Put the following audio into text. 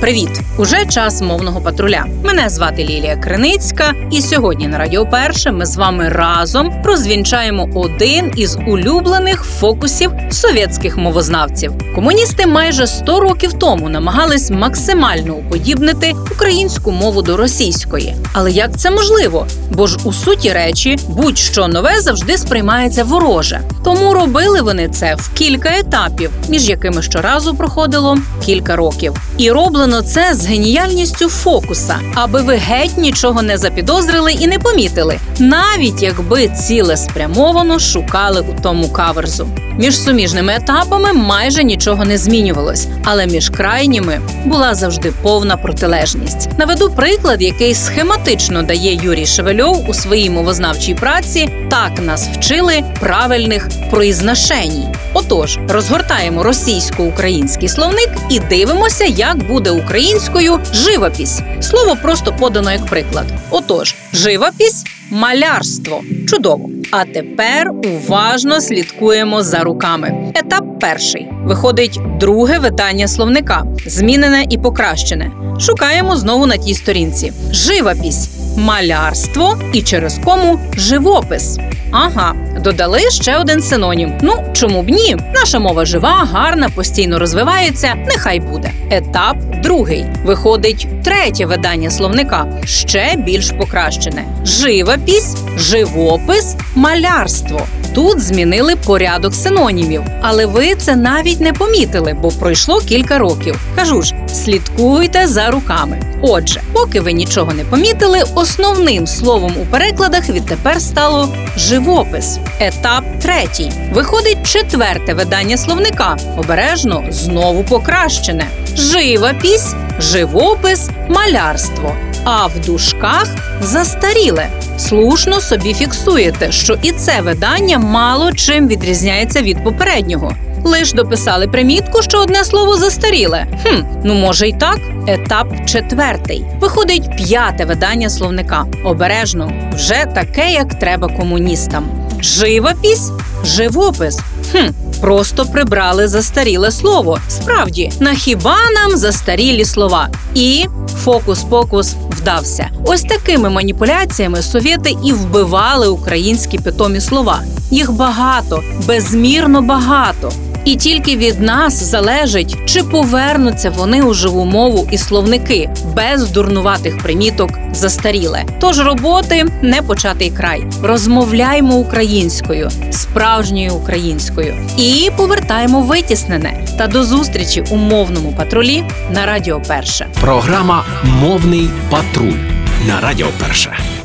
Привіт! Уже час мовного патруля. Мене звати Лілія Криницька, і сьогодні на Радіо Перше ми з вами разом розвінчаємо один із улюблених фокусів совєтських мовознавців. Комуністи майже 100 років тому намагались максимально уподібнити українську мову до російської. Але як це можливо? Бо ж у суті речі будь-що нове завжди сприймається вороже. Тому робили вони це в кілька етапів, між якими щоразу проходило кілька років. І роблено це з геніальністю фокуса, аби ви геть нічого не запідозрили і не помітили, навіть якби цілеспрямовано шукали у тому каверзу. Між суміжними етапами майже нічого не змінювалось, але між крайніми була завжди повна протилежність. Наведу приклад, який схематично дає Юрій Шевельов у своїй мовознавчій праці. Так нас вчили правильних произношеній. Отож, розгортаємо російсько-український словник і дивимося, як буде українською живопись. Слово просто подано як приклад. Отож, живопись малярство. Чудово. А тепер уважно слідкуємо за руками. Етап перший виходить друге видання словника, змінене і покращене. Шукаємо знову на тій сторінці: живопись, малярство і через кому живопис. Ага, додали ще один синонім. Ну чому б ні? Наша мова жива, гарна, постійно розвивається. Нехай буде. Етап другий виходить третє видання словника, ще більш покращене: живопись, живопис, малярство. Тут змінили порядок синонімів, але ви це навіть не помітили, бо пройшло кілька років. Кажу ж, слідкуйте за руками. Отже, поки ви нічого не помітили, основним словом у перекладах відтепер стало живопис. Етап третій. Виходить четверте видання словника. Обережно знову покращене: живопись, живопис, малярство. А в дужках застаріле. Слушно собі фіксуєте, що і це видання мало чим відрізняється від попереднього. Лиш дописали примітку, що одне слово застаріле. Хм, ну може й так. Етап четвертий. Виходить п'яте видання словника. Обережно, вже таке, як треба комуністам. Живопись, живопис. Хм, просто прибрали застаріле слово. Справді, на хіба нам застарілі слова? І фокус-покус вдався. Ось такими маніпуляціями совєти і вбивали українські питомі слова. Їх багато, безмірно багато. І тільки від нас залежить, чи повернуться вони у живу мову і словники без дурнуватих приміток застаріле. Тож роботи не початий край. Розмовляймо українською, справжньою українською і повертаємо витіснене. Та до зустрічі у мовному патрулі на Радіо Перше. Програма Мовний патруль на Радіо Перше.